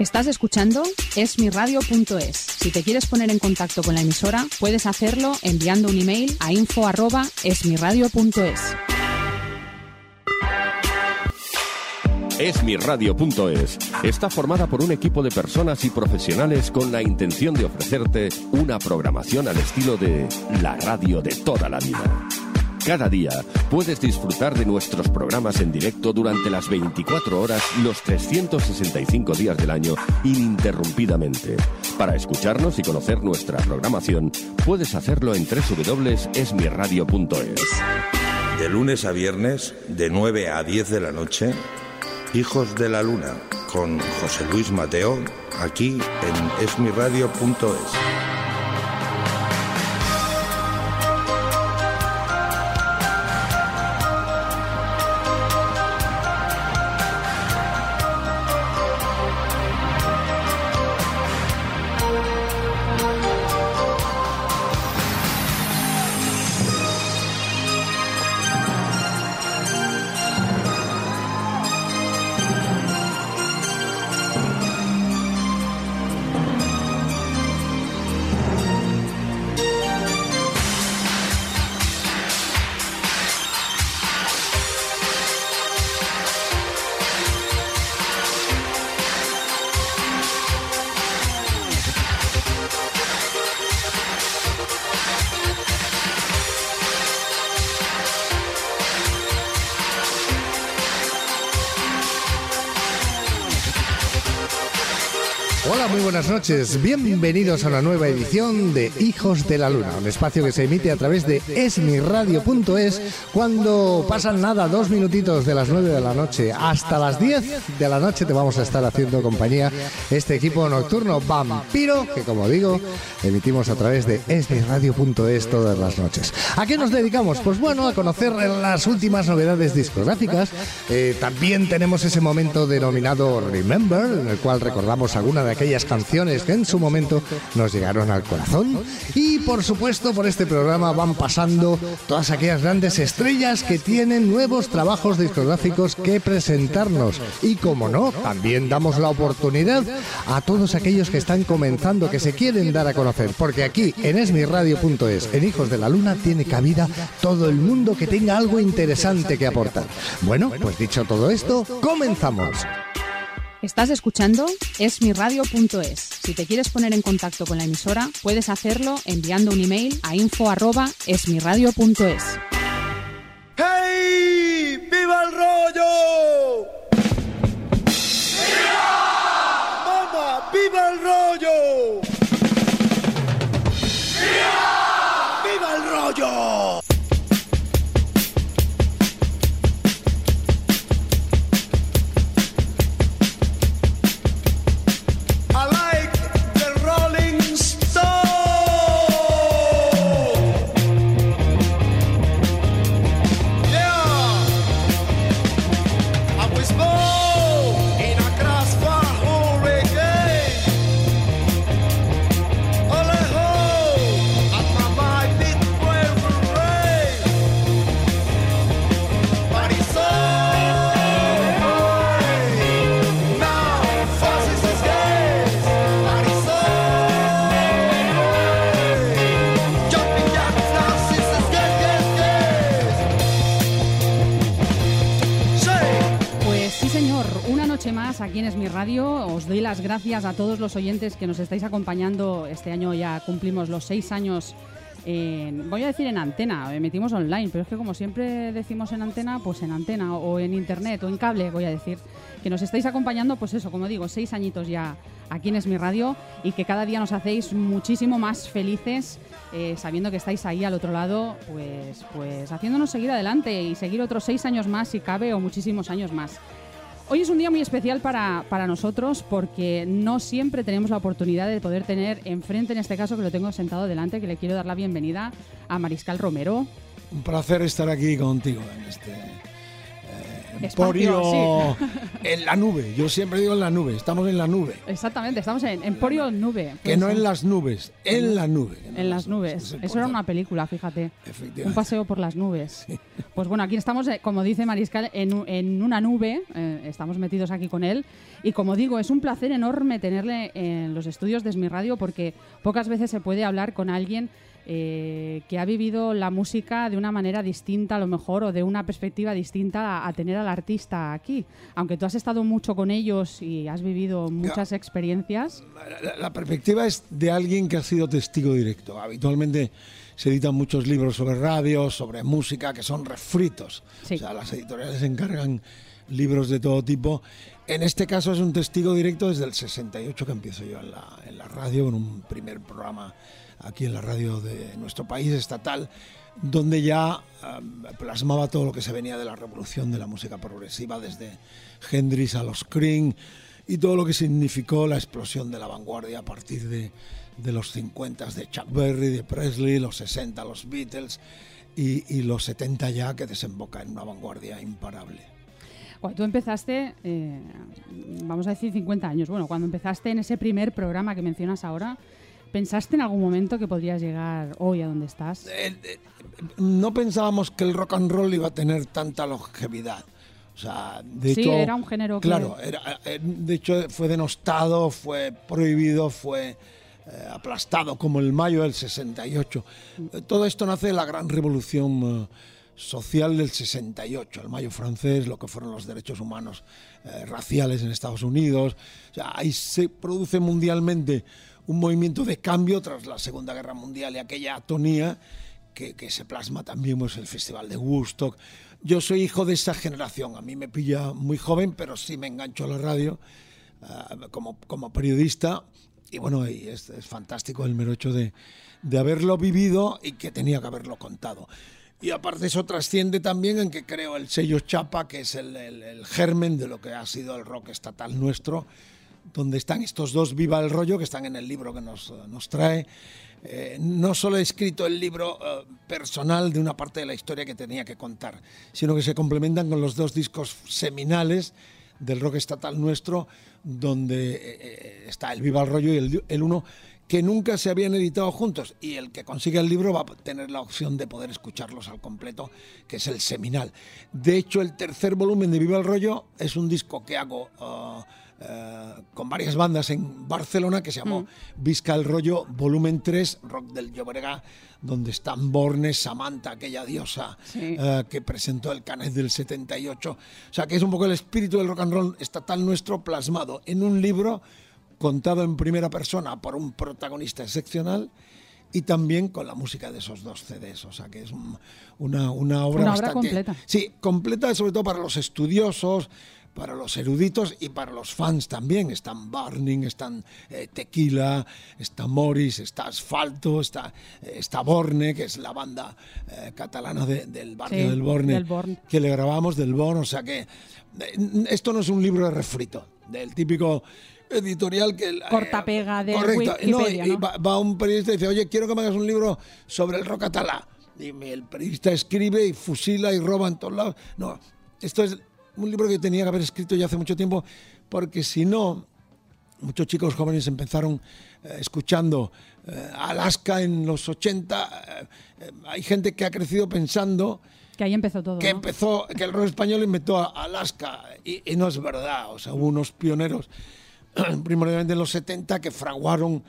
Estás escuchando esmiradio.es. Si te quieres poner en contacto con la emisora, puedes hacerlo enviando un email a info@esmiradio.es. Esmiradio.es está formada por un equipo de personas y profesionales con la intención de ofrecerte una programación al estilo de la radio de toda la vida. Cada día puedes disfrutar de nuestros programas en directo durante las 24 horas, los 365 días del año, ininterrumpidamente. Para escucharnos y conocer nuestra programación, puedes hacerlo en www.esmiradio.es. De lunes a viernes, de 9 a 10 de la noche, Hijos de la Luna, con José Luis Mateo, aquí en esmiradio.es. noches. Bienvenidos a una nueva edición de Hijos de la Luna, un espacio que se emite a través de esmiradio.es cuando pasan nada, dos minutitos de las nueve de la noche hasta las 10 de la noche te vamos a estar haciendo compañía este equipo nocturno vampiro que como digo emitimos a través de esmiradio.es todas las noches. ¿A qué nos dedicamos? Pues bueno, a conocer las últimas novedades discográficas. Eh, también tenemos ese momento denominado Remember, en el cual recordamos alguna de aquellas canciones que en su momento nos llegaron al corazón. Y por supuesto, por este programa van pasando todas aquellas grandes estrellas que tienen nuevos trabajos discográficos que presentarnos. Y como no, también damos la oportunidad a todos aquellos que están comenzando, que se quieren dar a conocer. Porque aquí en esmiradio.es, en Hijos de la Luna, tiene cabida todo el mundo que tenga algo interesante que aportar. Bueno, pues dicho todo esto, comenzamos. Estás escuchando esmiradio.es. Si te quieres poner en contacto con la emisora, puedes hacerlo enviando un email a info@esmiradio.es. ¡Hey! ¡Viva el rollo! Mi Radio. Os doy las gracias a todos los oyentes que nos estáis acompañando. Este año ya cumplimos los seis años. en- voy a decir en antena, emitimos online, pero es que como siempre decimos en antena, pues en antena o en internet o en cable, voy a decir, que nos estáis acompañando, pues eso, como digo, seis añitos ya aquí en Es Mi Radio y que cada día nos hacéis muchísimo más felices eh, sabiendo que estáis ahí al otro lado, pues, pues haciéndonos seguir adelante y seguir otros seis años más si cabe o muchísimos años más. Hoy es un día muy especial para, para nosotros porque no siempre tenemos la oportunidad de poder tener enfrente, en este caso que lo tengo sentado delante, que le quiero dar la bienvenida a Mariscal Romero. Un placer estar aquí contigo en este, en la nube. Yo siempre digo en la nube. Estamos en la nube. Exactamente, estamos en Emporio Nube. Que no en las nubes, en la nube. En las nubes. Eso era una película, fíjate. Efectivamente. Un paseo por las nubes. Pues bueno, aquí estamos, eh, como dice Mariscal, en, en una nube. eh, estamos metidos aquí con él. Y como digo, es un placer enorme tenerle en los estudios de Esmi Radio porque pocas veces se puede hablar con alguien eh, que ha vivido la música de una manera distinta, a lo mejor, o de una perspectiva distinta a, a tener al artista aquí. Aunque tú has estado mucho con ellos y has vivido muchas experiencias. La, la perspectiva es de alguien que ha sido testigo directo. Habitualmente se editan muchos libros sobre radio, sobre música, que son refritos. Sí. O sea, las editoriales encargan libros de todo tipo. En este caso es un testigo directo desde el 68 que empiezo yo en la, en la radio, con un primer programa aquí en la radio de nuestro país estatal, donde ya eh, plasmaba todo lo que se venía de la revolución de la música progresiva, desde Hendrix a los Cream y todo lo que significó la explosión de la vanguardia a partir de, de los 50 de Chuck Berry, de Presley, los 60 los Beatles y, y los 70 ya que desemboca en una vanguardia imparable. Cuando tú empezaste, eh, vamos a decir 50 años, bueno, cuando empezaste en ese primer programa que mencionas ahora, ¿pensaste en algún momento que podrías llegar hoy a donde estás? Eh, eh, no pensábamos que el rock and roll iba a tener tanta longevidad. O sea, de Sí, hecho, era un género que- Claro, era, eh, de hecho fue denostado, fue prohibido, fue eh, aplastado como el mayo del 68. Eh, Todo esto nace de la gran revolución social del 68, el mayo francés, lo que fueron los derechos humanos eh, raciales en Estados Unidos. O sea, ahí se produce mundialmente un movimiento de cambio tras la Segunda Guerra Mundial y aquella atonía que, que se plasma también pues, el Festival de Woodstock. Yo soy hijo de esa generación, a mí me pilla muy joven, pero sí me engancho a la radio ah, como, periodista y bueno, es, fantástico el mero hecho de, haberlo vivido y que tenía que haberlo contado. Y aparte eso trasciende también en que creo el sello Chapa, que es el germen de lo que ha sido el rock estatal nuestro, donde están estos dos Viva el Rollo, que están en el libro que nos, eh, nos trae. Eh, no solo he escrito el libro eh, personal de una parte de la historia que tenía que contar, sino que se complementan con los dos discos seminales del rock estatal nuestro, donde está el Viva el Rollo y el, el uno que nunca se habían editado juntos y el que consiga el libro va a tener la opción de poder escucharlos al completo, que es el seminal. De hecho, el tercer volumen de Viva el Rollo es un disco que hago eh, con varias bandas en Barcelona que se llamó Visca el Rollo Volumen 3, Rock del Llobregat, donde están Borne, Samantha, aquella diosa Sí. eh, que presentó el Canet del 78. O sea, que es un poco el espíritu del rock and roll estatal nuestro plasmado en un libro contado en primera persona por un protagonista excepcional y también con la música de esos dos CDs. O sea, que es un- una, una obra Una obra bastante... completa. Sí, completa sobre todo para los estudiosos, para los eruditos y para los fans también. Están Burning, están eh, Tequila, está Morris, está Asfalto, está, eh, está Borne, que es la banda eh, catalana de- del barrio Sí, del Borne, del Born. que le grabamos del Born. O sea que esto no es un libro de refrito, del típico editorial que... eh, Corta-pega de correcto, Wikipedia, y ¿no? va, va un periodista y dice, oye, quiero que me hagas un libro sobre el rock catalá. Y el periodista escribe y fusila y roba en todos lados. No, esto es un libro que tenía que haber escrito ya hace mucho tiempo, porque si no, muchos chicos jóvenes empezaron eh, escuchando eh, Alaska en los 80. eh, hay gente que ha crecido pensando Que ahí empezó todo. que ¿no? empezó, que el rock español inventó a Alaska y, y no es verdad. O sea, hubo unos pioneros, primordialmente en los 70, que fraguaron,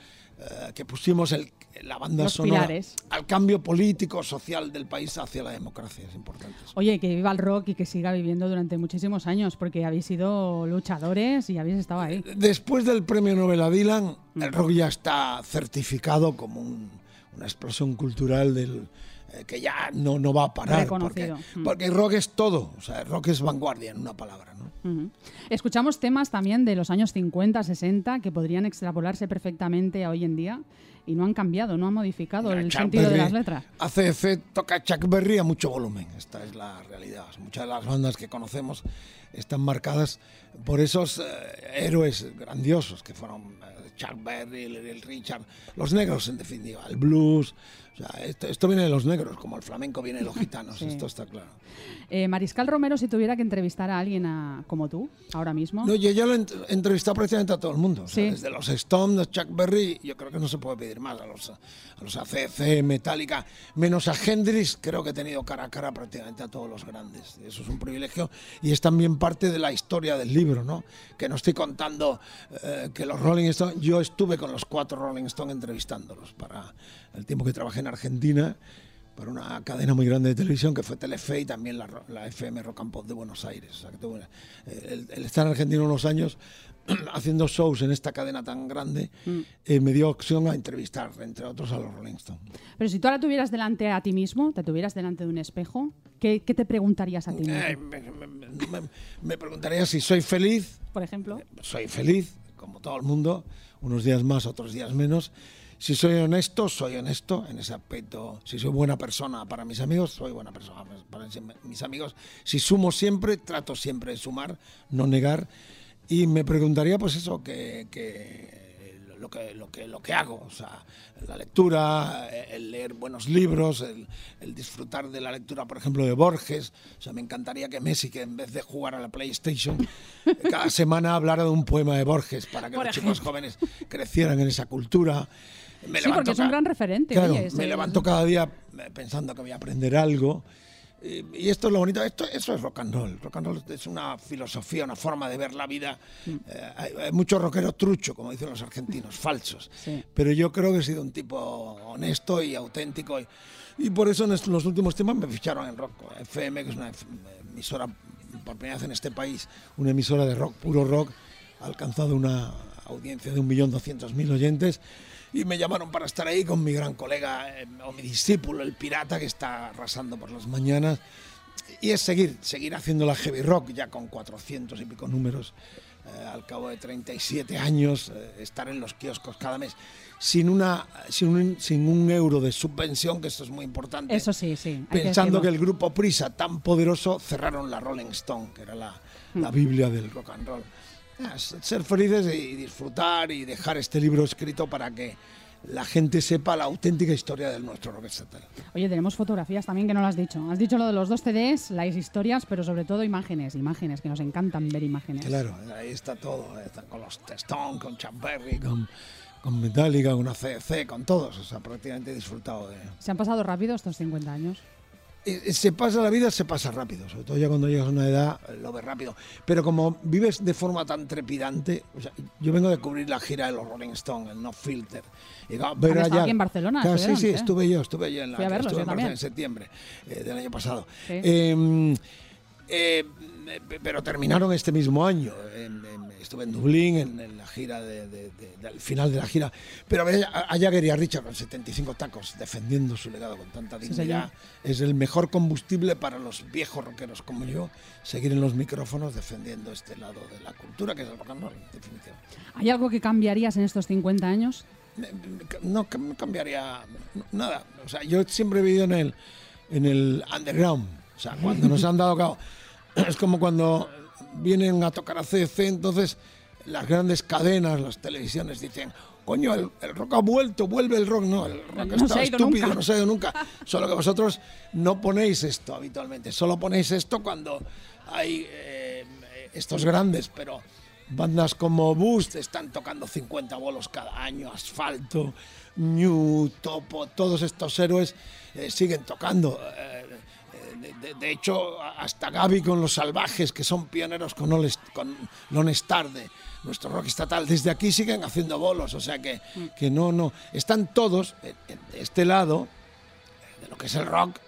que pusimos el- la banda Los sonora pilares. al cambio político, social del país hacia la democracia. Es importante. eso. Oye, que viva el rock y que siga viviendo durante muchísimos años, porque habéis sido luchadores y habéis estado ahí. Después del premio Nobel a Dylan, Mm. el rock ya está certificado como un- una explosión cultural del, eh, que ya no, no va a parar. Porque. Mm. porque el rock es todo. O sea, el rock es vanguardia, en una palabra. ¿no? Escuchamos temas también de los años 50, 60 que podrían extrapolarse perfectamente a hoy en día y no han cambiado, no han modificado el Chuck sentido de las letras. ACF toca Chuck Berry a mucho volumen. Esta es la realidad. Muchas de las bandas que conocemos están marcadas por esos eh, héroes grandiosos que fueron eh, Chuck Berry, el, Richard, los negros en definitiva, el blues. O sea, esto, esto viene de los negros, como el flamenco viene de los gitanos, Sí. esto está claro. Eh, Mariscal Romero, si tuviera que entrevistar a alguien a- como tú, ahora mismo. No, yo, yo lo he ent- he entrevistado prácticamente a todo el mundo. o sea, Sí. desde los Stones, Chuck Berry, yo creo que no se puede pedir más. A los, a los ACC, Metallica, menos a Hendrix, creo que he tenido cara a cara prácticamente a todos los grandes. Eso es un privilegio y es también parte de la historia del libro, ¿no? Que no estoy contando eh, que los Rolling Stones, yo estuve con los cuatro Rolling Stones entrevistándolos para el tiempo que trabajé en Argentina para una cadena muy grande de televisión que fue Telefe y también la, la FM Rock and Pop de Buenos Aires. O sea, que el, el estar en Argentina unos años haciendo shows en esta cadena tan grande eh, me dio opción a entrevistar, entre otros, a los Rolling Stones. Pero si tú ahora tuvieras delante a ti mismo, te tuvieras delante de un espejo, ¿qué, qué te preguntarías a ti mismo? Eh, me, me- me- me- me preguntaría si soy feliz. Por ejemplo. Soy feliz, como todo el mundo, unos días más, otros días menos. Si soy honesto, soy honesto en ese aspecto. Si soy buena persona para mis amigos, soy buena persona para mis amigos. Si sumo siempre, trato siempre de sumar, no negar. Y me preguntaría, pues eso, que, que lo que, lo que, lo que hago, o sea, la lectura, eh, el leer buenos libros, el, el disfrutar de la lectura, por ejemplo, de Borges. O sea, me encantaría que Messi, que en vez de jugar a la PlayStation, cada semana hablara de un poema de Borges para que Por los chicos jóvenes crecieran en esa cultura. Me Sí, porque es un gran referente, Claro, oye, me levanto cada día eh, pensando que voy a aprender algo. Y, y esto es lo bonito, esto, eso es rock and roll. Rock and roll es una filosofía, una forma de ver la vida. Mm. Eh, hay, hay mucho rockero trucho, como dicen los argentinos, falsos. Sí. Pero yo creo que he sido un tipo honesto y auténtico. Y, y por eso en los últimos tiempos me ficharon en Rock FM, que es una emisora, por primera vez en este país, una emisora de rock, puro rock. Ha alcanzado una audiencia de 1.200.000 oyentes. Y me llamaron para estar ahí con mi gran colega eh, o mi discípulo, el pirata, que está arrasando por las mañanas. Y es seguir, seguir haciendo la heavy rock ya con 400 y pico números. eh, al cabo de 37 años, eh, estar en los kioscos cada mes sin, una, sin, un, sin un euro de subvención, que esto es muy importante. Eso sí, sí. Pensando que, decirlo. el grupo Prisa, tan poderoso, cerraron la Rolling Stone, que era la, la Hmm. Biblia del rock and roll. Ah, Ser felices y disfrutar y dejar este libro escrito para que la gente sepa la auténtica historia del nuestro rock estatal. Oye, tenemos fotografías también que no lo has dicho. Has dicho lo de los dos CDs, las historias, pero sobre todo imágenes, imágenes, que nos encantan ver imágenes. Claro, ahí está todo. está con los Stone, con Chuck Berry, con, con Metallica, con ACC, con todos. O sea, prácticamente he disfrutado de... Se han pasado rápido estos 50 años. Eh, Se pasa la vida, se pasa rápido, sobre todo ya cuando llegas a una edad eh, lo ves rápido. Pero como vives de forma tan trepidante, o sea, yo vengo de cubrir la gira de los Rolling Stones, el No Filter. Y estado allá- aquí en Barcelona, Claro, sí, sí, ¿eh? estuve yo, estuve yo en la verlos, estuve en. Barcelona en septiembre eh, del año pasado. Sí. Eh, eh, pero terminaron este mismo año. En- en- estuve en Dublín, en, en la gira de, de- de- del final de la gira. Pero a, a Jagger y a Richard con 75 tacos defendiendo su legado con tanta dignidad es el mejor combustible para los viejos rockeros como yo seguir en los micrófonos defendiendo este lado de la cultura que es el rock and roll, definitivamente. ¿Hay algo que cambiarías en estos 50 años? No cam- cambiaría nada. O sea, yo siempre he vivido en el, en el underground. O sea, cuando nos han dado cabo. Es como cuando vienen a tocar a CC, entonces las grandes cadenas, las televisiones dicen, coño, el, el rock ha vuelto, vuelve el rock. No, el rock No estúpido, nunca. no se ha ido nunca. Solo que vosotros no ponéis esto habitualmente. Solo ponéis esto cuando hay eh, estos grandes, pero bandas como Boost están tocando 50 bolos cada año, Asfalto, New, Topo, todos estos héroes eh, siguen tocando. eh, eh, de, de hecho, hasta Gaby con los salvajes, que son pioneros con, All con Lone Star de nuestro rock estatal, desde aquí siguen haciendo bolos. O sea que, que no, no. Están todos en este lado de lo que es el rock.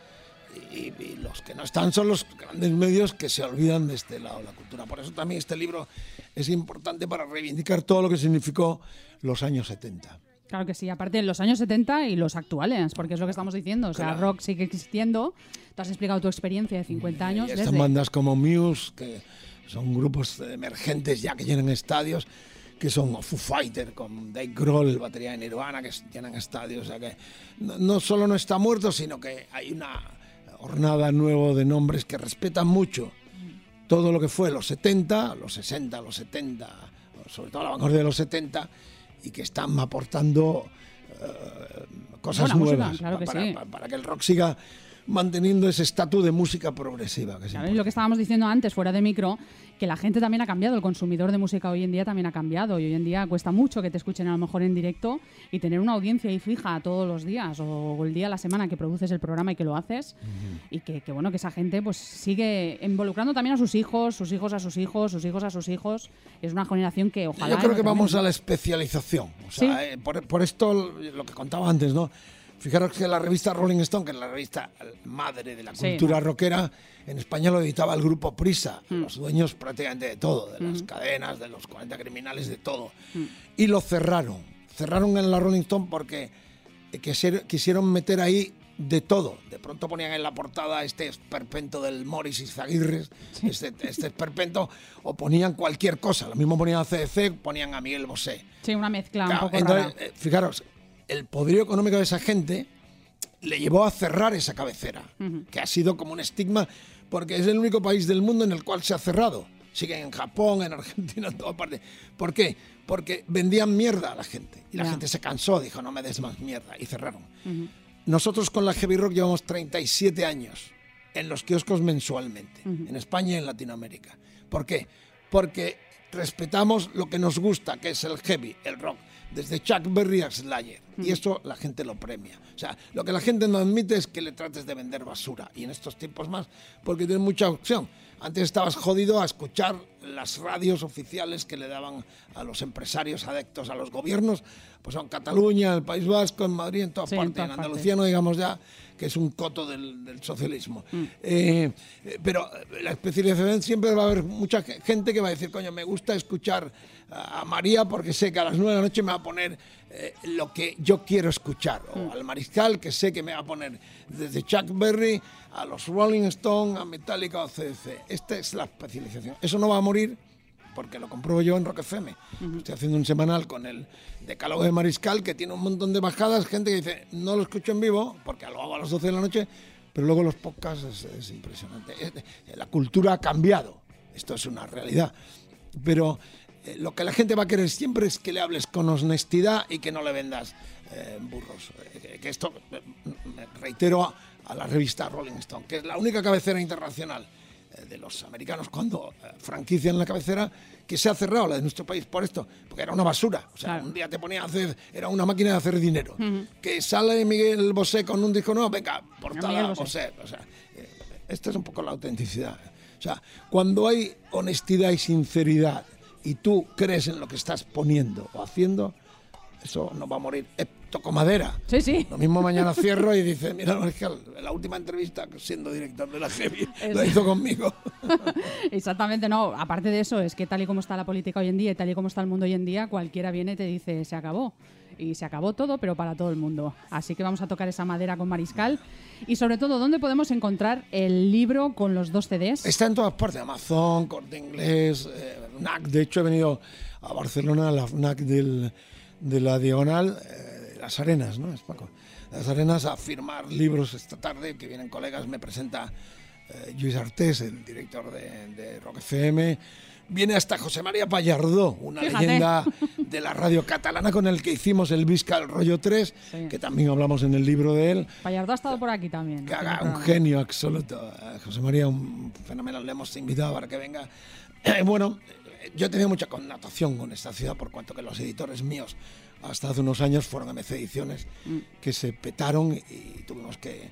Y, y los que no están son los grandes medios que se olvidan de este lado de la cultura. Por eso también este libro es importante para reivindicar todo lo que significó los años 70. Claro que sí, aparte de los años 70 y los actuales, porque es lo que estamos diciendo. O sea, Claro. rock sigue existiendo. Tú has explicado tu experiencia de 50 años. Y están desde- bandas como Muse, que son grupos emergentes ya que llenan estadios, que son Foo Fighter, con Dave Grohl, batería de Nirvana, que llenan estadios. O sea que no, no solo no está muerto, sino que hay una hornada nueva de nombres que respetan mucho todo lo que fue los 70, los 60, los 70, sobre todo la vanguardia de los 70, y que están aportando eh, cosas Buena música, nuevas claro que para, sí. para- para que el rock siga manteniendo ese estatus de música progresiva. Que es Claro, y lo que estábamos diciendo antes, fuera de micro, que la gente también ha cambiado, el consumidor de música hoy en día también ha cambiado y hoy en día cuesta mucho que te escuchen a lo mejor en directo y tener una audiencia ahí fija todos los días o el día a la semana que produces el programa y que lo haces y que, que, bueno, que esa gente pues sigue involucrando también a sus hijos, sus hijos a sus hijos, sus hijos a sus hijos. Es una generación que ojalá... Yo creo que vamos a la especialización. O sea, Sí. eh, por, por esto, lo que contaba antes, ¿no? Fijaros que la revista Rolling Stone, que es la revista madre de la cultura rockera, en España lo editaba el grupo Prisa, Mm. los dueños prácticamente de todo, de las cadenas, de los 40 criminales, de todo. Mm. Y lo cerraron. Cerraron en la Rolling Stone porque quisier- quisieron meter ahí de todo. De pronto ponían en la portada este esperpento del Morris y Zaguirres, este, este esperpento, o ponían cualquier cosa. Lo mismo ponían a CDC, ponían a Miguel Bosé. Sí, una mezcla Claro, un poco entonces, rara. eh, fijaros, el poderío económico de esa gente le llevó a cerrar esa cabecera, que ha sido como un estigma, porque es el único país del mundo en el cual se ha cerrado. Siguen en Japón, en Argentina, en todas partes. ¿Por qué? Porque vendían mierda a la gente. Y la gente se cansó, dijo, no me des más mierda. Y cerraron. Nosotros con la Heavy Rock llevamos 37 años en los kioscos mensualmente, en España y en Latinoamérica. ¿Por qué? Porque respetamos lo que nos gusta, que es el heavy, el rock, desde Chuck Berry a Slayer. Y eso la gente lo premia. O sea, lo que la gente no admite es que le trates de vender basura. Y en estos tiempos más, porque tienes mucha opción. Antes estabas jodido a escuchar las radios oficiales que le daban a los empresarios adeptos a los gobiernos, pues en Cataluña, en el País Vasco, en Madrid, en todas Sí, en partes. en. Andalucía no digamos ya que es un coto del, del socialismo. Mm. Eh, eh, pero la especialización siempre va a haber mucha ge- gente que va a decir, coño, me gusta escuchar a a María porque sé que a las nueve de la noche me va a poner eh, lo que yo quiero escuchar. Mm. O al Mariscal que sé que me va a poner desde Chuck Berry a los Rolling Stones, a Metallica o CDC. Esta es la especialización. Eso no va a morir porque lo compruebo yo en Rock FM. Estoy haciendo un semanal con el decálogo de Mariscal que tiene un montón de bajadas, gente que dice, no lo escucho en vivo porque lo hago a las 12 de la noche, pero luego los podcasts es, es impresionante. Es- la cultura ha cambiado, esto es una realidad. Pero eh, lo que la gente va a querer siempre es que le hables con honestidad y que no le vendas eh, burros. Eh, que- esto, eh, reitero a, a la revista Rolling Stone, que es la única cabecera internacional eh, de los americanos cuando eh, franquician la cabecera que se ha cerrado la de nuestro país por esto, porque era una basura. O sea, Claro. un día te ponía a hacer, era una máquina de hacer dinero. Que sale Miguel Bosé con un disco nuevo, venga, portada Bosé. Bosé. O sea, eh, esta es un poco la autenticidad. O sea, cuando hay honestidad y sinceridad y tú crees en lo que estás poniendo o haciendo, eso no va a morir. Eh, toco madera. Sí, sí. Lo mismo mañana cierro y dice, mira, que la última entrevista siendo director de la Heavy lo hizo conmigo. Exactamente, no. Aparte de eso, es que tal y como está la política hoy en día y tal y como está el mundo hoy en día, cualquiera viene y te dice, se acabó. Y se acabó todo, pero para todo el mundo. Así que vamos a tocar esa madera con Mariscal. Y sobre todo, ¿dónde podemos encontrar el libro con los dos CDs? Está en todas partes, Amazon, Corte Inglés, eh, FNAC. De hecho, he venido a Barcelona a la FNAC del- de la Diagonal, eh, Las Arenas, ¿no? Es Paco. Las Arenas a firmar libros esta tarde, que vienen colegas, me presenta eh, Lluís Artés, el director de, de Rock FM. Viene hasta José María Pallardó, una Fíjate. leyenda de la radio catalana con el que hicimos el Visca el Rollo 3, Sí. que también hablamos en el libro de él. Pallardo ha estado por aquí también. Que haga un genio absoluto. Eh, José María, un fenómeno, le hemos invitado para que venga. Eh, bueno, yo he tenido mucha connotación con esta ciudad, por cuanto que los editores míos, hasta hace unos años, fueron MC Ediciones, Mm. que se petaron y tuvimos que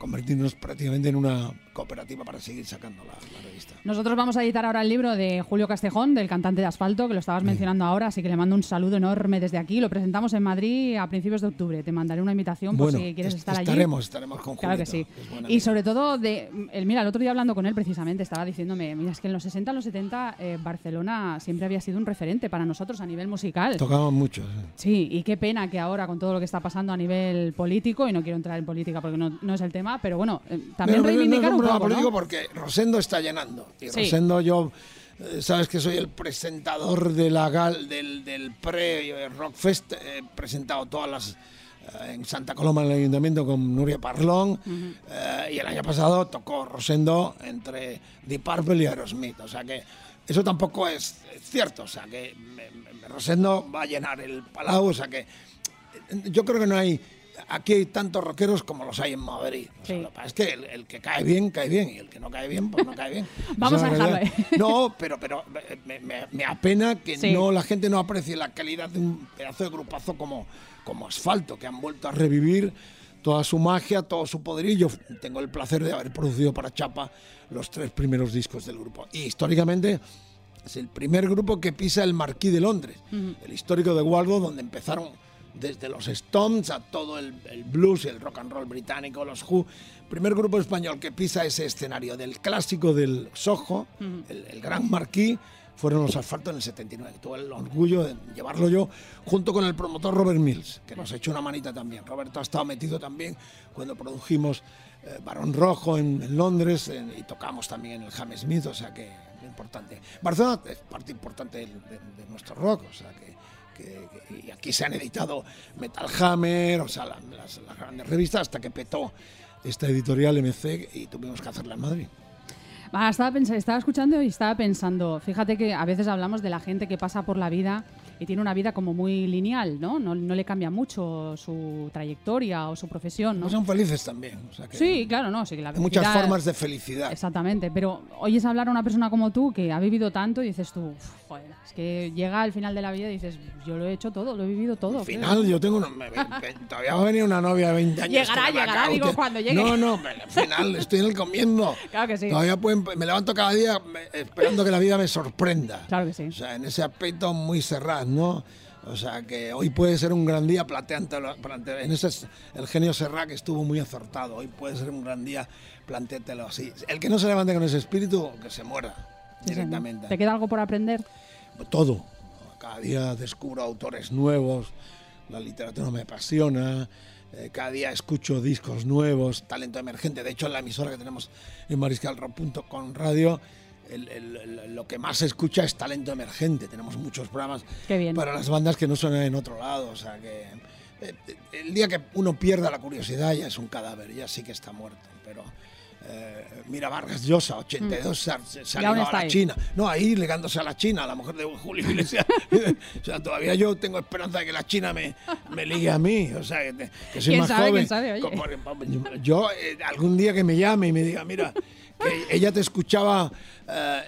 convertirnos prácticamente en una cooperativa para seguir sacando la, la revista. Nosotros vamos a editar ahora el libro de Julio Castejón, del cantante de Asfalto, que lo estabas mencionando ahora, así que le mando un saludo enorme desde aquí. Lo presentamos en Madrid a principios de octubre. Te mandaré una invitación por si quieres est- estar allí. estaremos, estaremos con Claro que sí. Y sobre todo, de, el, mira, el otro día hablando con él precisamente, estaba diciéndome, mira, es que en los 60, los 70, eh, Barcelona siempre había sido un referente para nosotros a nivel musical. Tocaban mucho. sí. Sí, y qué pena que ahora con todo lo que está pasando a nivel político, y no quiero entrar en política porque no, no es el tema, pero bueno, eh, también pero reivindicar no es un problema poco, ¿no? político porque Rosendo está llenando. Y Sí. Rosendo, yo, eh, sabes que soy el presentador de la gal, del, del pre-Rockfest. He presentado todas las eh, en Santa Coloma, en el ayuntamiento, con Nuria Parlón. eh, y el año pasado tocó Rosendo entre Deep Purple y Aerosmith. O sea que eso tampoco es, cierto. O sea, que me- me- Rosendo va a llenar el palau. O sea, que eh, yo creo que no hay. Aquí hay tantos rockeros como los hay en Madrid. O sea, Sí. lo que pasa es que el, el que cae bien, cae bien. Y el que no cae bien, pues no cae bien. Vamos a dejarlo ahí. No, pero, pero me, me- me apena que Sí. no la gente no aprecie la calidad de un pedazo de grupazo como, como Asfalto, que han vuelto a revivir toda su magia, todo su poderío. Yo tengo el placer de haber producido para Chapa los tres primeros discos del grupo. Y históricamente es el primer grupo que pisa el Marquis de Londres, el histórico de Waldo, donde empezaron desde los Stones a todo el, el blues y el rock and roll británico, los Who. Primer grupo español que pisa ese escenario del clásico del Soho, el, el Gran Marquis, fueron los asfaltos en el 79. Tuve el orgullo de llevarlo yo junto con el promotor Robert Mills, que nos echó una manita también. Roberto ha estado metido también cuando produjimos eh, Barón Rojo en, en Londres en- y tocamos también en el Hammersmith, o sea que importante. Barcelona es parte importante del- de, de nuestro rock, o sea que, y aquí se han editado Metal Hammer, o sea, la- las, grandes revistas hasta que petó esta editorial MC y tuvimos que hacerla en Madrid. Ah, estaba, pens- estaba escuchando y estaba pensando, fíjate que a veces hablamos de la gente que pasa por la vida y tiene una vida como muy lineal, ¿no? No, no le cambia mucho su trayectoria o su profesión, ¿no? No son felices también. o sea que Sí, claro, no, sí que la Hay muchas formas de felicidad. Exactamente, pero oyes hablar a una persona como tú que ha vivido tanto y dices tú, "Uf, joder, es que llega al final de la vida y dices, yo lo he hecho todo, lo he vivido todo. Al ¿qué?". final yo tengo una, me- me- todavía va a venir una novia de 20 años. Llegará, llegará, digo, de- cuando llegue. No, no, al final estoy en el comiendo. Claro que sí. Todavía pueden, me levanto cada día esperando que la vida me sorprenda. Claro que sí. O sea, en ese aspecto muy cerrado, ¿no? O sea, que hoy puede ser un gran día, planteántelo, plante- en ese es el genio Serrat que estuvo muy acertado. Hoy puede ser un gran día, plantéatelo así. El que no se levante con ese espíritu, que se muera directamente ¿Te queda algo por aprender? todo. Cada día descubro autores nuevos, la literatura me apasiona, eh, cada día escucho discos nuevos, talento emergente. De hecho, en la emisora que tenemos en mariscalrock.com radio, el- el- el- lo que más se escucha es talento emergente. Tenemos muchos programas para las bandas que no suenan en otro lado. O sea que eh, el día que uno pierda la curiosidad ya es un cadáver, ya sí que está muerto. Pero eh, mira Vargas Llosa, 82, se ha- se, se ha Mm. Ligado a la ahí. China. No, ahí ligándose a la China, a la mujer de Julio Iglesias. o sea, todavía yo tengo esperanza de que la China me, me ligue a mí. O sea, que, que soy ¿Quién más sabe, joven. sabe? Como- yo, eh, algún día que me llame y me diga, mira, que ella te escuchaba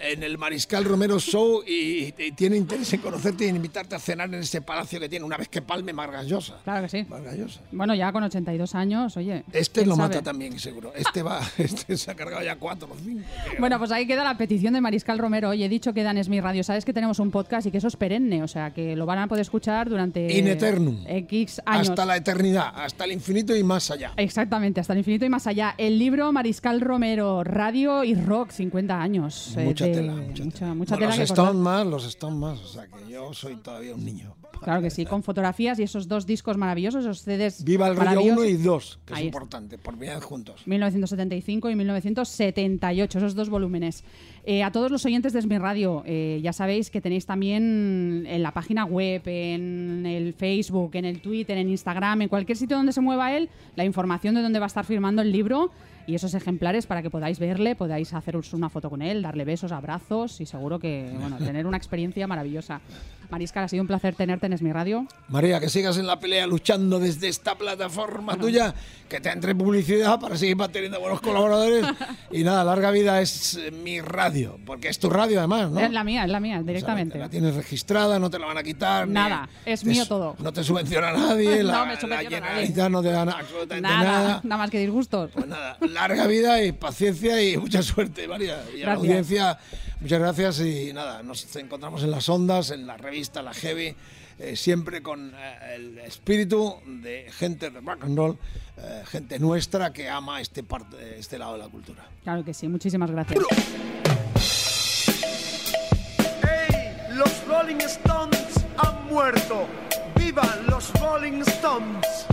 en el Mariscal Romero Show y, y tiene interés en conocerte y en invitarte a cenar en ese palacio que tiene una vez que palme Vargas Llosa. Claro que sí. Vargas Llosa. Bueno, ya con 82 años, oye. Este ¿quién lo sabe? mata también, seguro. Este va, este se ha cargado ya cuatro o cinco. Bueno, pues ahí queda la petición de Mariscal Romero. Oye, he dicho que Dan es mi radio. Sabes que tenemos un podcast y que eso es perenne, o sea, que lo van a poder escuchar durante In eternum. X años. Hasta la eternidad, hasta el infinito y más allá. Exactamente, hasta el infinito y más allá. El libro Mariscal Romero, Radio y Rock, 50 años. Mucha de- tela, mucha, mucha, tela. mucha Bueno, tela los que. Stones más, los Stones más. O sea que yo soy todavía un niño. Claro que sí, con fotografías y esos dos discos maravillosos, esos CDs Viva el maravillosos. 1 y 2, que Ahí es importante, por bien juntos. 1975 y 1978, esos dos volúmenes. Eh, a todos los oyentes de Esmi Radio, eh, ya sabéis que tenéis también en la página web, en el Facebook, en el Twitter, en Instagram, en cualquier sitio donde se mueva él, la información de dónde va a estar firmando el libro y esos ejemplares para que podáis verle, podáis haceros una foto con él, darle besos, abrazos y seguro que, bueno, tener una experiencia maravillosa. Mariscal, ha sido un placer tenerte en Esmi Radio. María, que sigas en la pelea luchando desde esta plataforma tuya, que te entre publicidad para seguir manteniendo buenos colaboradores. y nada, larga vida es mi radio, porque es tu radio además, ¿no? Es la mía, es la mía, O sea, directamente. la tienes registrada, no te la van a quitar. ni- Nada, es mío todo. No te subvenciona nadie, No la, me la nadie. No te da na- absolutamente nada, nada. nada más que disgustos. Pues nada, larga vida y paciencia y mucha suerte, María. Y a la audiencia, muchas gracias y nada, nos encontramos en las ondas, en la revista La Heavy, eh, siempre con eh, el espíritu de gente de rock and roll, eh, gente nuestra que ama este, parte, este lado de la cultura. Claro que sí, muchísimas gracias. ¡Ey! Los Rolling Stones han muerto. ¡Vivan los Rolling Stones!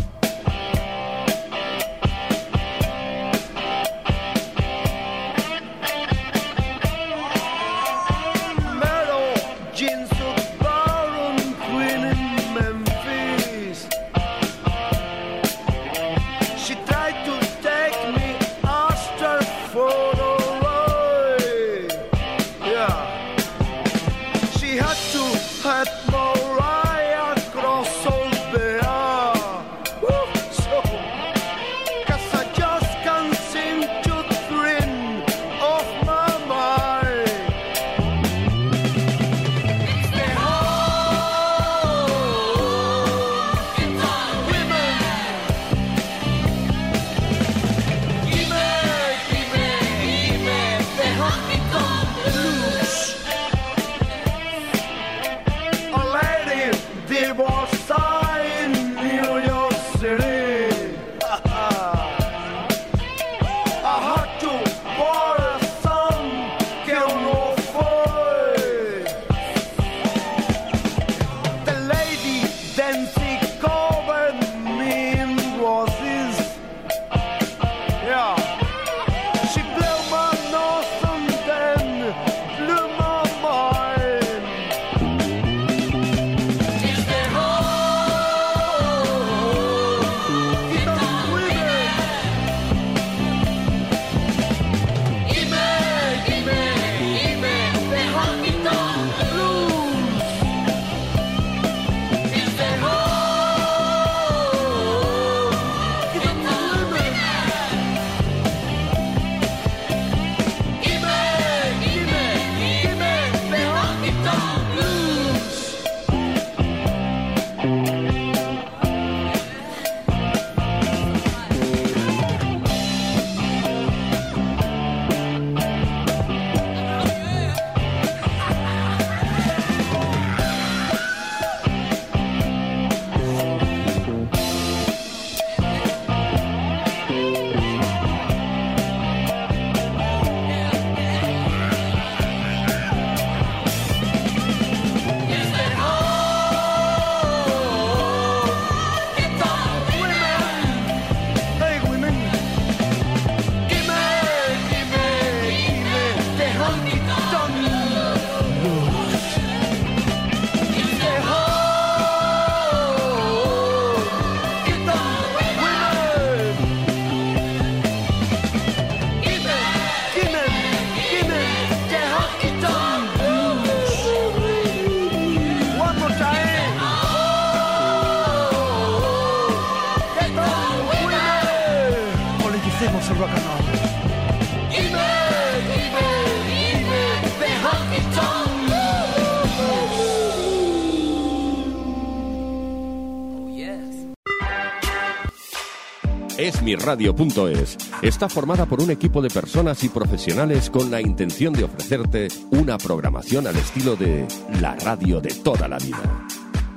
Esmiradio.es está formada por un equipo de personas y profesionales con la intención de ofrecerte una programación al estilo de la radio de toda la vida.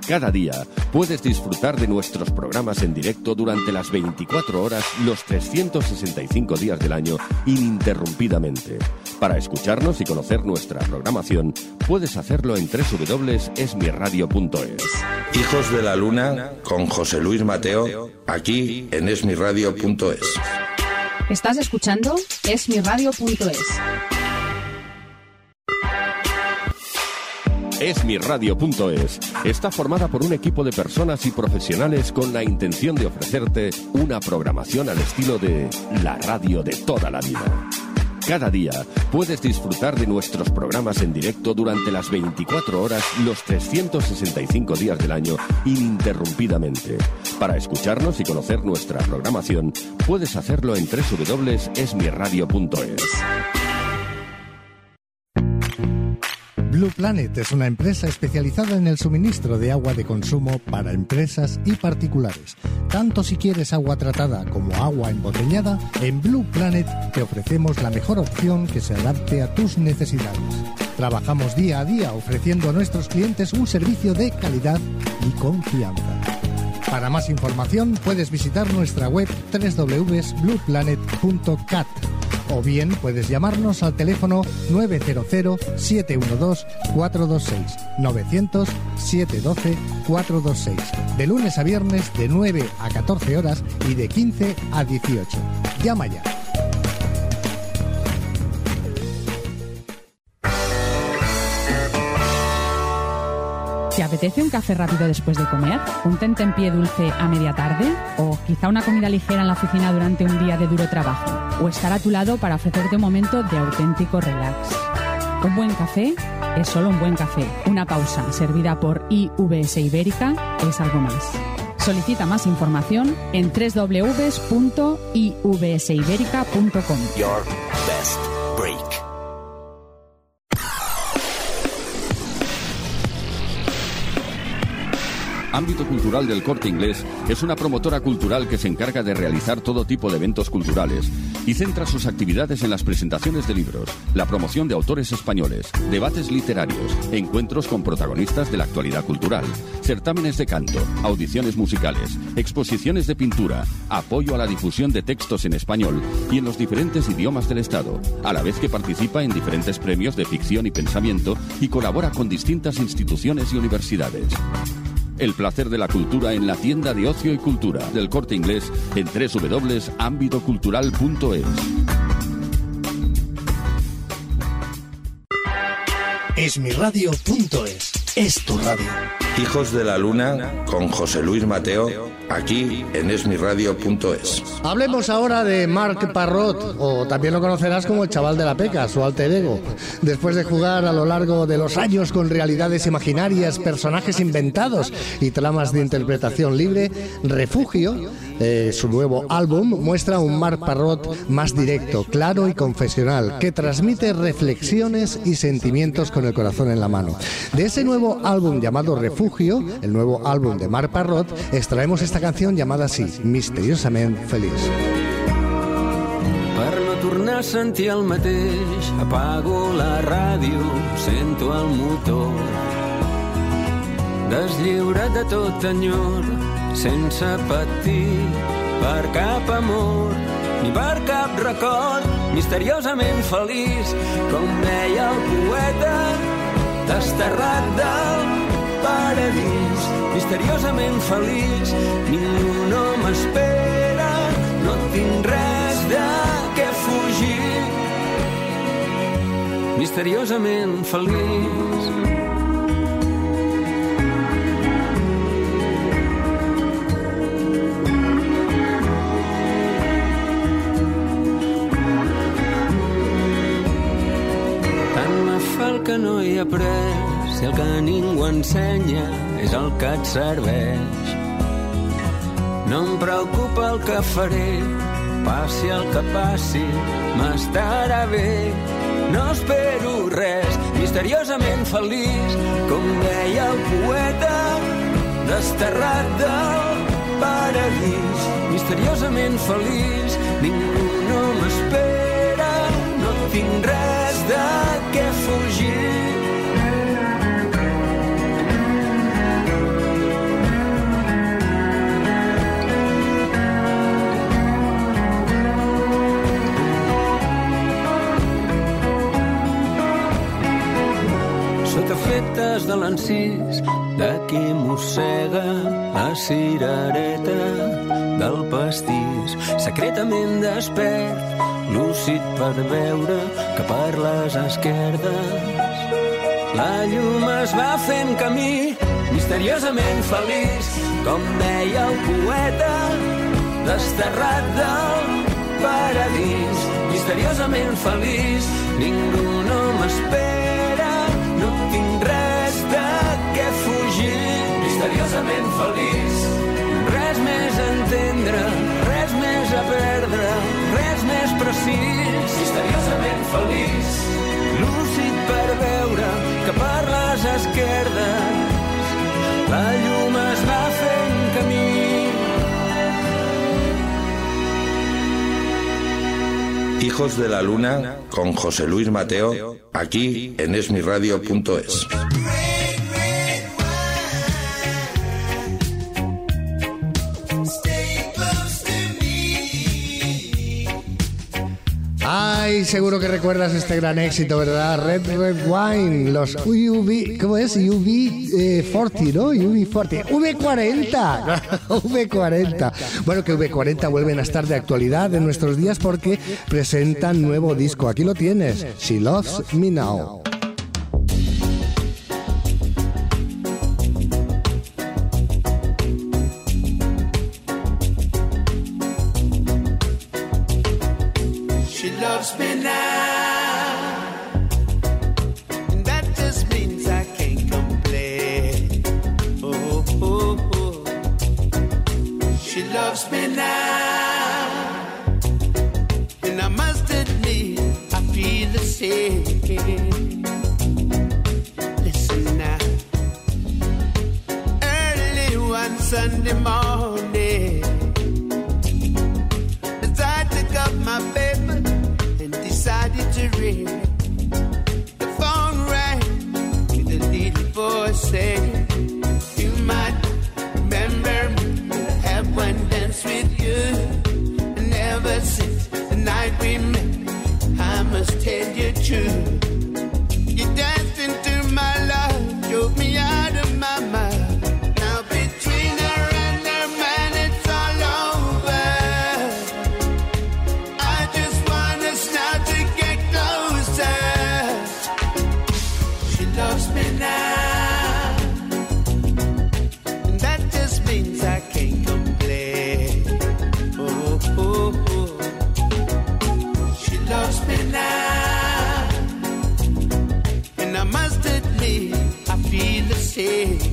Cada día puedes disfrutar de nuestros programas en directo durante las 24 horas, los 365 días del año, ininterrumpidamente. Para escucharnos y conocer nuestra programación, puedes hacerlo en www.esmiradio.es. Hijos de la Luna con José Luis Mateo, aquí en esmiradio.es. Estás escuchando esmiradio.es. Esmiradio.es está formada por un equipo de personas y profesionales con la intención de ofrecerte una programación al estilo de la radio de toda la vida. Cada día puedes disfrutar de nuestros programas en directo durante las 24 horas, los 365 días del año, ininterrumpidamente. Para escucharnos y conocer nuestra programación, puedes hacerlo en www.esmiradio.es. Blue Planet es una empresa especializada en el suministro de agua de consumo para empresas y particulares. Tanto si quieres agua tratada como agua embotellada, en Blue Planet te ofrecemos la mejor opción que se adapte a tus necesidades. Trabajamos día a día ofreciendo a nuestros clientes un servicio de calidad y confianza. Para más información puedes visitar nuestra web www.blueplanet.cat o bien puedes llamarnos al teléfono 900-712-426 900-712-426 de lunes a viernes de 9 a 14 horas y de 15 a 18. Llama ya. ¿Te apetece un café rápido después de comer? ¿Un tentempié dulce a media tarde? ¿O quizá una comida ligera en la oficina durante un día de duro trabajo? ¿O estar a tu lado para ofrecerte un momento de auténtico relax? Un buen café es solo un buen café. Una pausa servida por IVS Ibérica es algo más. Solicita más información en www.ivsiberica.com. Ámbito Cultural del Corte Inglés es una promotora cultural que se encarga de realizar todo tipo de eventos culturales y centra sus actividades en las presentaciones de libros, la promoción de autores españoles, debates literarios, encuentros con protagonistas de la actualidad cultural, certámenes de canto, audiciones musicales, exposiciones de pintura, apoyo a la difusión de textos en español y en los diferentes idiomas del Estado, a la vez que participa en diferentes premios de ficción y pensamiento y colabora con distintas instituciones y universidades. El placer de la cultura en la tienda de ocio y cultura del corte inglés en www.ámbitocultural.es. Esmiradio.es es tu radio. Hijos de la Luna con José Luis Mateo, aquí en esmiradio.es. Hablemos ahora de Marc Parrot, o también lo conocerás como el chaval de la peca, su alter ego. Después de jugar a lo largo de los años con realidades imaginarias, personajes inventados y tramas de interpretación libre, Refugio, eh, su nuevo álbum, muestra un Marc Parrot más directo, claro y confesional, que transmite reflexiones y sentimientos con el corazón en la mano. De ese nuevo álbum llamado Refugio, el nuevo álbum de Marc Parrot, extraemos esta canción llamada así, Misteriosamente Feliç. Per no tornar a sentir el mateix, apago la ràdio, sento el motor. Deslliurat de tot enyor, sense patir per cap amor, ni per cap record, misteriosament feliç, com deia el poeta, desterrat del paradís, misteriosament feliç, ningú no m'espera, no tinc res de què fugir, misteriosament feliç. Que no he après, si el que ningú ensenya és el que et serveix. No em preocupa el que faré, passi el que passi, m'estarà bé. No espero res, misteriosament feliç, com deia el poeta, desterrat del paradís. Misteriosament feliç, ningú no m'espera, no tinc res de de l'encís de qui mossega la cirereta del pastís. Secretament despert, lúcid per veure que per les esquerdes la llum es va fent camí, misteriosament feliç, com deia el poeta, desterrat del paradís. Misteriosament feliç, ningú no m'espera, no tinc res de què fugir. Misteriosament feliç, res més a entendre, res més a perdre, res més precís. Misteriosament feliç, lúcid per veure que per les esquerdes la llum es va fent camí. Hijos de la Luna con José Luis Mateo, aquí en esmiradio.es. Ay, seguro que recuerdas este gran éxito, ¿verdad? Red Red Wine, los UV, ¿cómo es? UV eh, 40, ¿no? UV 40, V40, V40. Bueno, que V40 vuelven a estar de actualidad en nuestros días porque presentan nuevo disco. Aquí lo tienes, She Loves Me Now. yeah.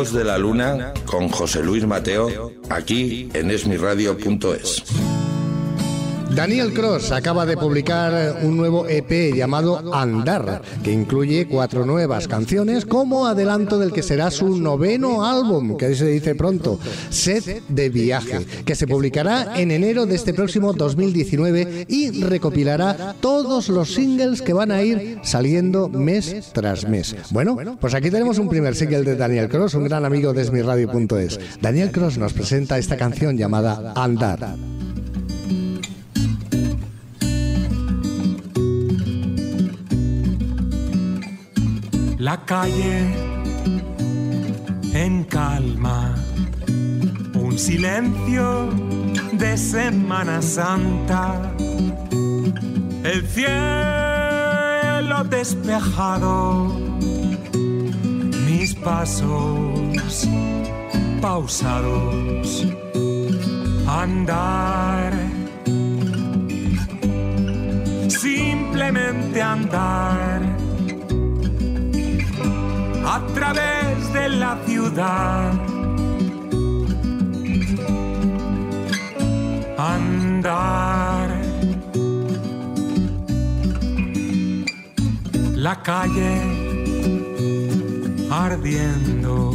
De la Luna con José Luis Mateo, aquí en esmiradio.es. Daniel Cross acaba de publicar un nuevo EP llamado Andar, que incluye cuatro nuevas canciones como adelanto del que será su noveno álbum, que se dice pronto, Sed de Viaje, que se publicará en enero de este próximo 2019 y recopilará todos los singles que van a ir saliendo mes tras mes. Bueno, pues aquí tenemos un primer single de Daniel Cross, un gran amigo de esmirradio.es. Daniel Cross nos presenta esta canción llamada Andar. La calle en calma, un silencio de Semana Santa, el cielo despejado, mis pasos pausados, andar, simplemente andar a través de la ciudad. Andar. La calle ardiendo,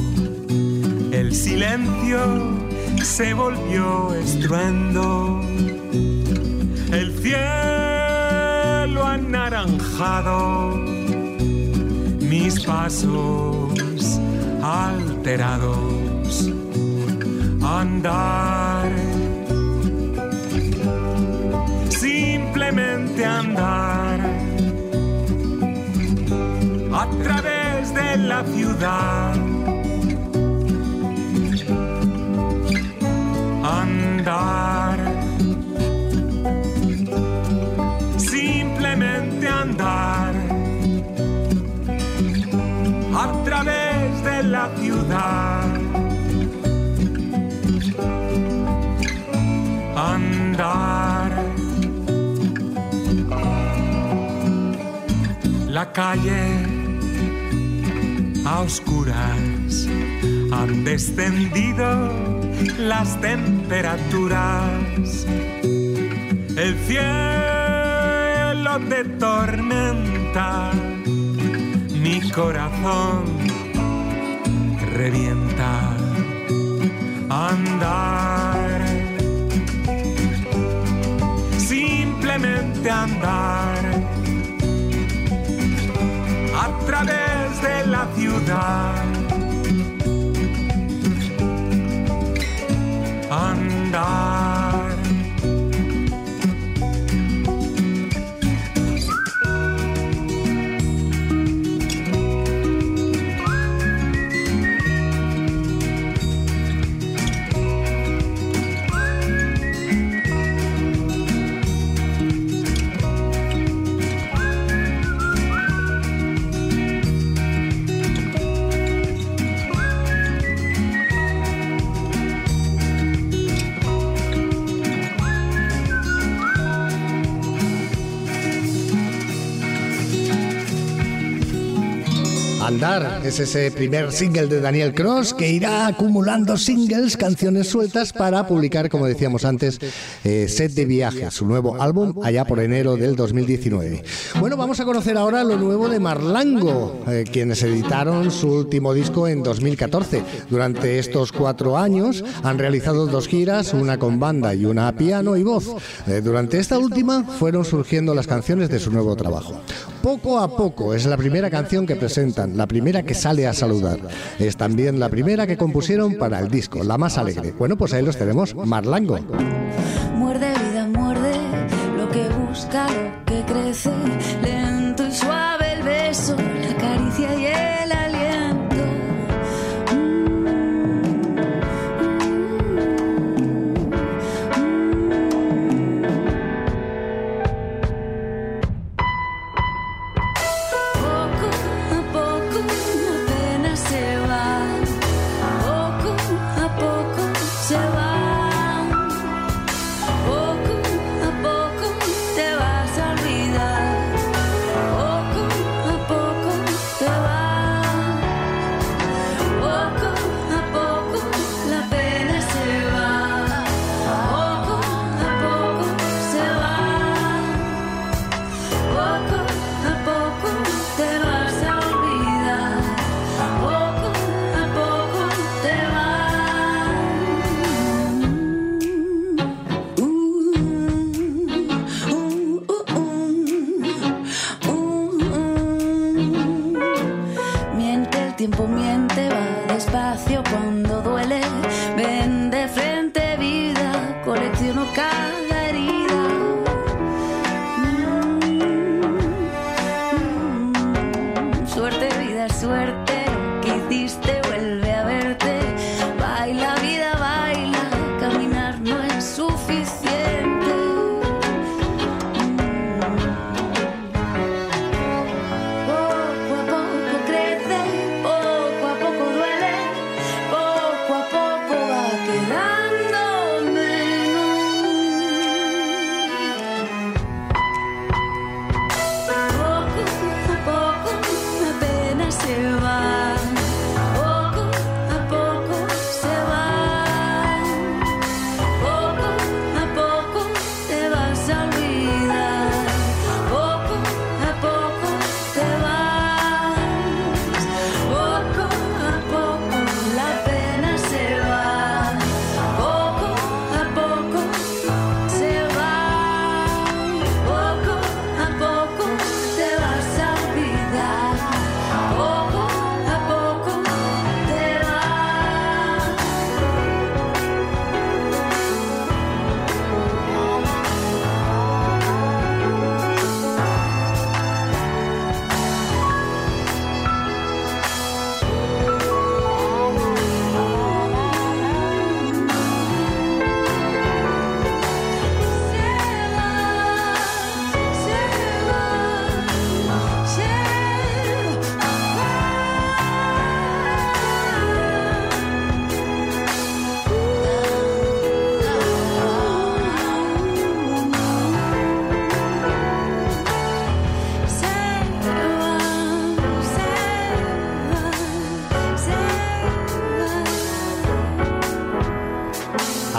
el silencio se volvió estruendo, el cielo anaranjado, mis pasos alterados, andar, simplemente andar a través de la ciudad. Andar. Andar. La calle a oscuras han descendido las temperaturas. El cielo de tormenta, mi corazón revienta. Andar, simplemente andar a través de la ciudad. Andar. Andar es ese primer single de Daniel Cross que irá acumulando singles, canciones sueltas para publicar, como decíamos antes, eh, Set de Viaje, su nuevo álbum allá por enero del 2019. Bueno, vamos a conocer ahora lo nuevo de Marlango, eh, quienes editaron su último disco en 2014. Durante estos cuatro años han realizado dos giras, una con banda y una a piano y voz. Eh, durante esta última fueron surgiendo las canciones de su nuevo trabajo. Poco a poco es la primera canción que presentan, la primera que sale a saludar. Es también la primera que compusieron para el disco, la más alegre. Bueno, pues ahí los tenemos, Marlango. Muerde vida, muerde lo que busca, lo que crece,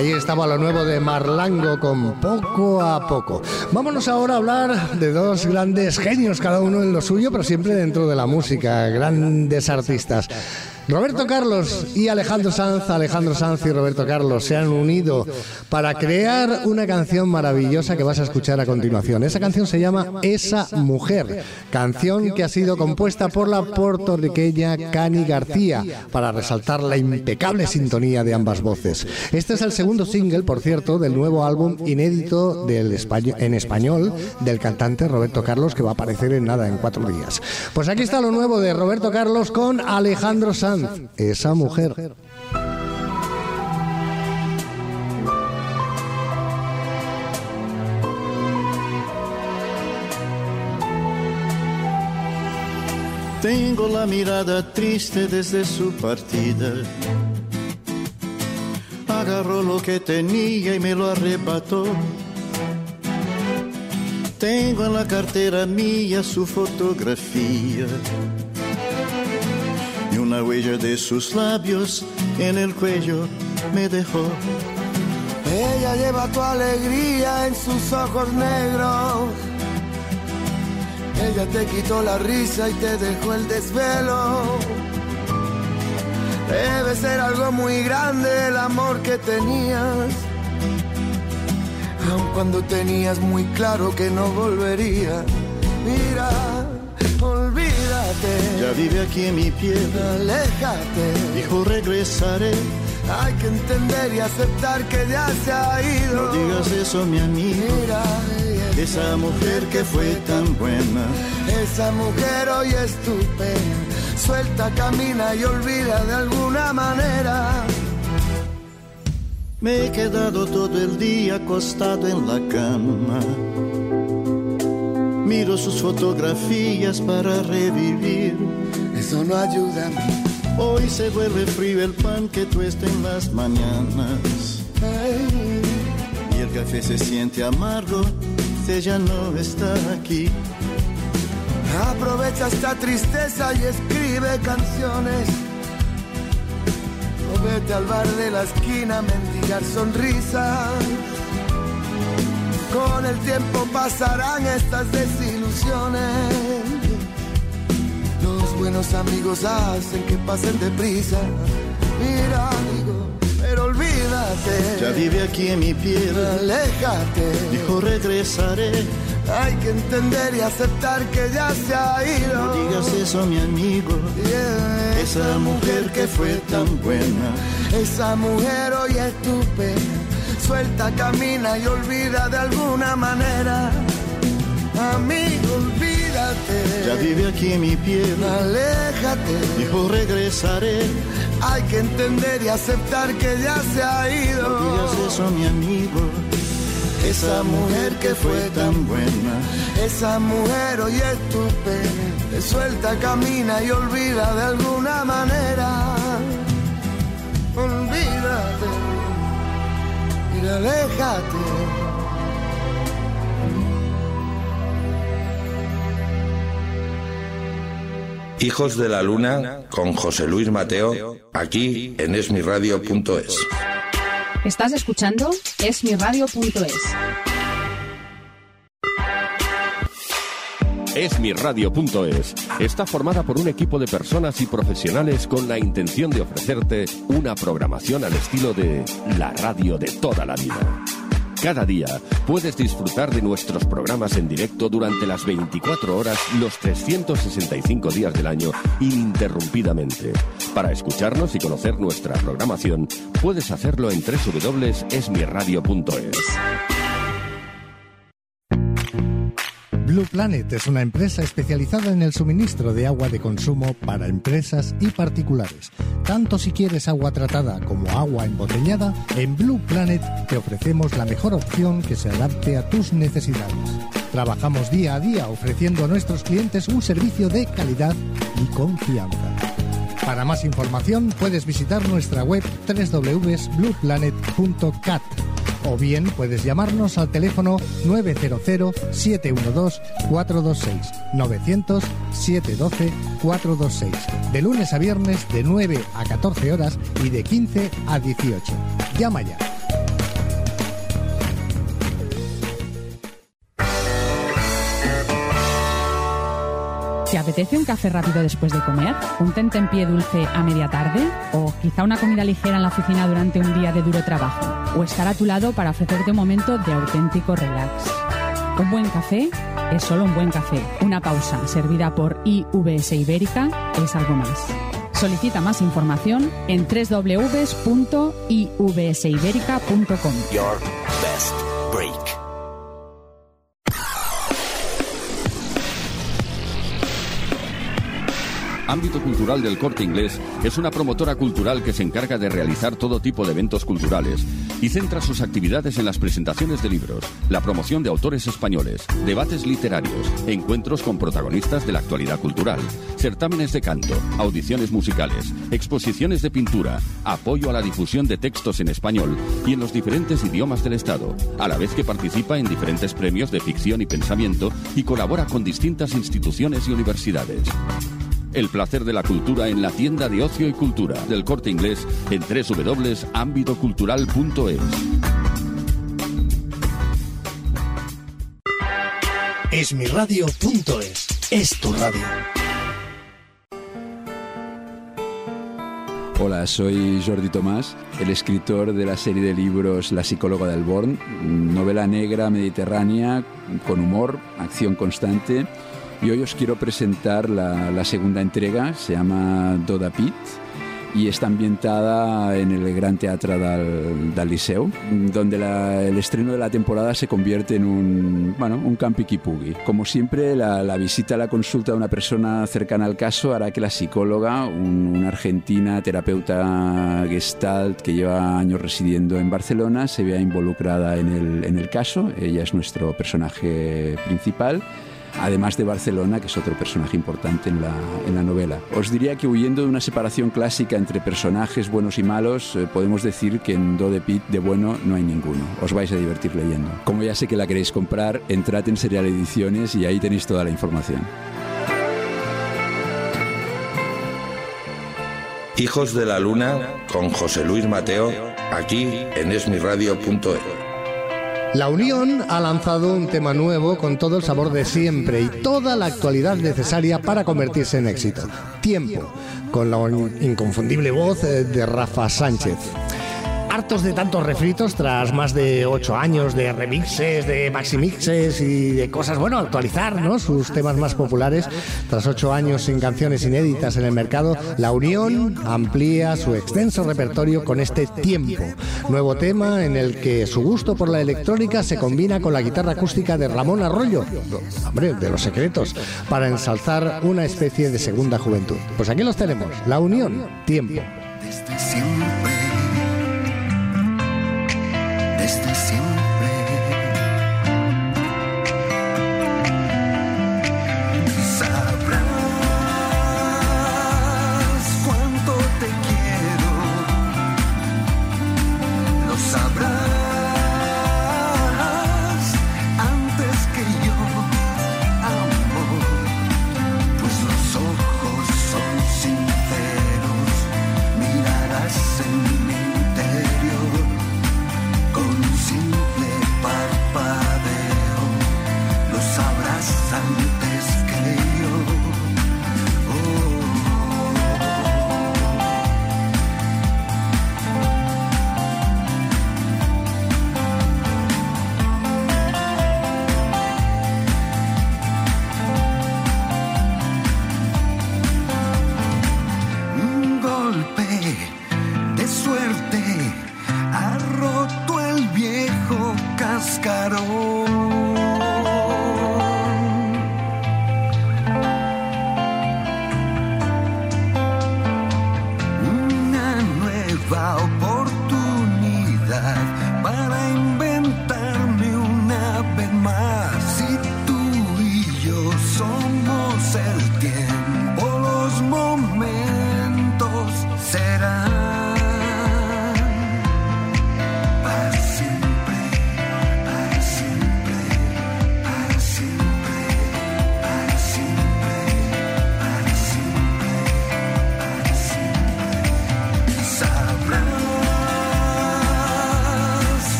Ahí estaba lo nuevo de Marlango con poco a poco. Vámonos ahora a hablar de dos grandes genios, cada uno en lo suyo, pero siempre dentro de la música, grandes artistas. Roberto Carlos y Alejandro Sanz, Alejandro Sanz y Roberto Carlos se han unido para crear una canción maravillosa que vas a escuchar a continuación. Esa canción se llama Esa Mujer, canción que ha sido compuesta por la puertorriqueña Cani García para resaltar la impecable sintonía de ambas voces. Este es el segundo single, por cierto, del nuevo álbum inédito en español del cantante Roberto Carlos que va a aparecer en nada, en cuatro días. Pues aquí está lo nuevo de Roberto Carlos con Alejandro Sanz esa mujer. Tengo la mirada triste desde su partida. Agarró lo que tenía y me lo arrebató. Tengo en la cartera mía su fotografía una huella de sus labios en el cuello me dejó. Ella lleva tu alegría en sus ojos negros. Ella te quitó la risa y te dejó el desvelo. Debe ser algo muy grande el amor que tenías. Aun cuando tenías muy claro que no volvería. Mira, Ya vive aquí en mi piel. Aléjate. Dijo regresaré. Hay que entender y aceptar que ya se ha ido. No digas eso, mi amigo. Mira, esa mujer que fue tan buena. Esa mujer hoy es tu pena. Suelta, camina y olvida de alguna manera. Me he quedado todo el día acostado en la cama Miro sus fotografías para revivir. Eso no ayuda a mí. Hoy se vuelve frío el pan que tuesta en las mañanas. Y el café se siente amargo, ella no está aquí. Aprovecha esta tristeza y escribe canciones. O vete al bar de la esquina a mendigar sonrisas con el tiempo pasarán estas desilusiones. Los buenos amigos hacen que pasen deprisa. Mira, amigo, pero olvídate. Ya vive aquí en mi piel. Aléjate. Dijo regresaré. Hay que entender y aceptar que ya se ha ido. No digas eso, mi amigo. Esa mujer que fue tan buena. Esa mujer hoy es tu pena suelta, camina y olvida de alguna manera. Amigo, olvídate. Ya vive aquí en mi piel. Aléjate. Dijo regresaré. Hay que entender y aceptar que ya se ha ido. No digas eso, mi amigo. Esa mujer que fue tan buena. Esa mujer hoy es tu pena. Suelta, camina y olvida de alguna manera. Olvídate aléjate. Hijos de la Luna con José Luis Mateo, aquí en esmiradio.es. Estás escuchando esmiradio.es. Esmiradio.es está formada por un equipo de personas y profesionales con la intención de ofrecerte una programación al estilo de la radio de toda la vida. Cada día puedes disfrutar de nuestros programas en directo durante las 24 horas, los 365 días del año, ininterrumpidamente. Para escucharnos y conocer nuestra programación, puedes hacerlo en www.esmiradio.es. Blue Planet es una empresa especializada en el suministro de agua de consumo para empresas y particulares. Tanto si quieres agua tratada como agua embotellada, en Blue Planet te ofrecemos la mejor opción que se adapte a tus necesidades. Trabajamos día a día ofreciendo a nuestros clientes un servicio de calidad y confianza. Para más información puedes visitar nuestra web www.blueplanet.cat o bien puedes llamarnos al teléfono 900-712-426, 900-712-426, de lunes a viernes de 9 a 14 horas y de 15 a 18. Llama ya. ¿Te apetece un café rápido después de comer? ¿Un tentempié dulce a media tarde? ¿O quizá una comida ligera en la oficina durante un día de duro trabajo? ¿O estar a tu lado para ofrecerte un momento de auténtico relax? Un buen café es solo un buen café. Una pausa servida por IVS Ibérica es algo más. Solicita más información en www.ivsiberica.com. Your best break. Ámbito Cultural del Corte Inglés es una promotora cultural que se encarga de realizar todo tipo de eventos culturales y centra sus actividades en las presentaciones de libros, la promoción de autores españoles, debates literarios, encuentros con protagonistas de la actualidad cultural, certámenes de canto, audiciones musicales, exposiciones de pintura, apoyo a la difusión de textos en español y en los diferentes idiomas del Estado, a la vez que participa en diferentes premios de ficción y pensamiento y colabora con distintas instituciones y universidades. El placer de la cultura en la tienda de ocio y cultura del corte inglés en www.ámbitocultural.es. Esmiradio.es es tu radio. Hola, soy Jordi Tomás, el escritor de la serie de libros La psicóloga del Born, novela negra mediterránea con humor, acción constante. Y hoy os quiero presentar la, la segunda entrega, se llama Doda Pit y está ambientada en el Gran Teatre del, del donde la- el estreno de la temporada se convierte en un, bueno, un campiquipugui. Como siempre, la, la visita a la consulta de una persona cercana al caso hará que la psicóloga, un- una argentina terapeuta gestalt que lleva años residiendo en Barcelona, se vea involucrada en el, en el caso. Ella es nuestro personaje principal además de Barcelona, que es otro personaje importante en la, en la novela. Os diría que huyendo de una separación clásica entre personajes buenos y malos, eh, podemos decir que en Do de Pit de bueno no hay ninguno. Os vais a divertir leyendo. Como ya sé que la queréis comprar, entrad en Serial Ediciones y ahí tenéis toda la información. Hijos de la Luna con José Luis Mateo, aquí en esmiradio.es. La Unión ha lanzado un tema nuevo con todo el sabor de siempre y toda la actualidad necesaria para convertirse en éxito. Tiempo, con la inconfundible voz de Rafa Sánchez. Hartos de tantos refritos tras más de ocho años de remixes, de maximixes y de cosas, bueno, actualizar ¿no? sus temas más populares. Tras ocho años sin canciones inéditas en el mercado, La Unión amplía su extenso repertorio con este tiempo. Nuevo tema en el que su gusto por la electrónica se combina con la guitarra acústica de Ramón Arroyo, hombre, de los secretos, para ensalzar una especie de segunda juventud. Pues aquí los tenemos, La Unión, tiempo.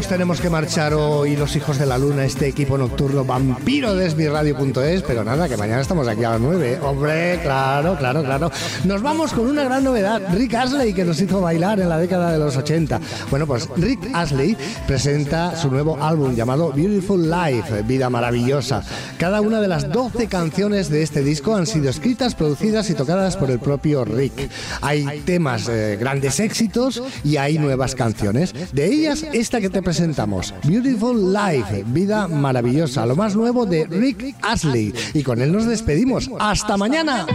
Nos tenemos que marchar hoy los hijos de la luna, este equipo nocturno vampiro de esmiradio.es, pero nada, que mañana estamos aquí a las 9. Hombre, claro, claro, claro. Nos vamos con una gran novedad, Rick Astley, que nos hizo bailar en la década de los 80. Bueno, pues Rick Astley presenta su nuevo álbum llamado Beautiful Life, Vida Maravillosa. Cada una de las 12 canciones de este disco han sido escritas, producidas y tocadas por el propio Rick. Hay temas, eh, grandes éxitos y hay nuevas canciones. De ellas, esta que te presentamos, Beautiful Life, Vida Maravillosa, lo más nuevo de Rick Astley. Y con él nos despedimos. ¡Hasta mañana!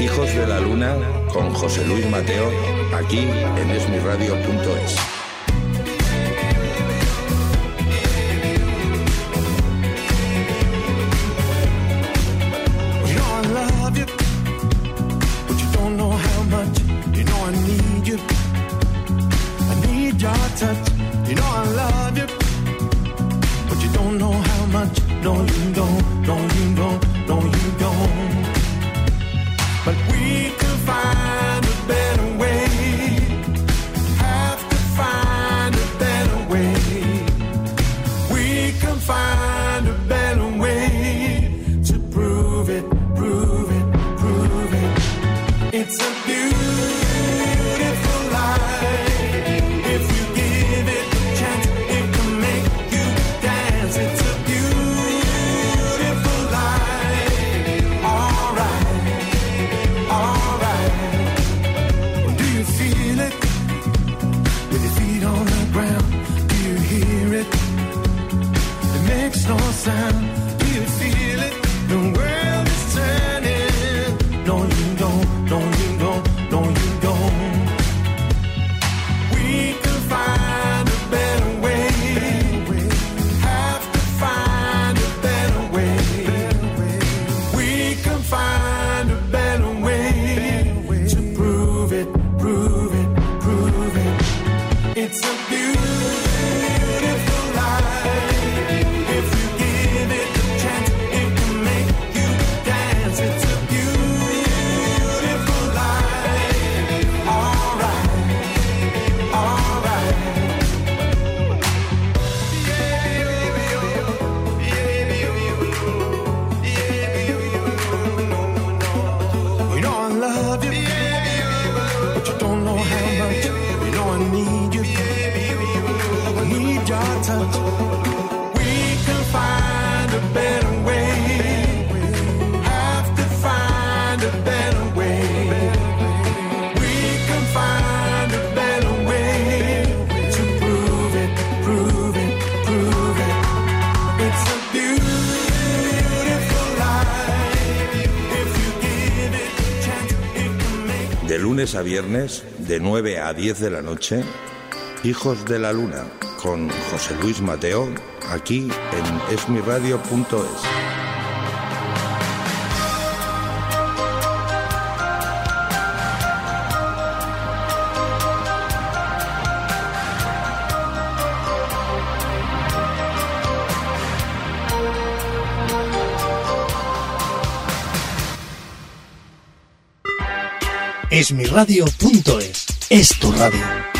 Hijos de la Luna con José Luis Mateo, aquí en esmiradio.es. viernes, de 9 a 10 de la noche, Hijos de la Luna, con José Luis Mateo, aquí en esmiradio.es. Esmiradio.es es tu radio.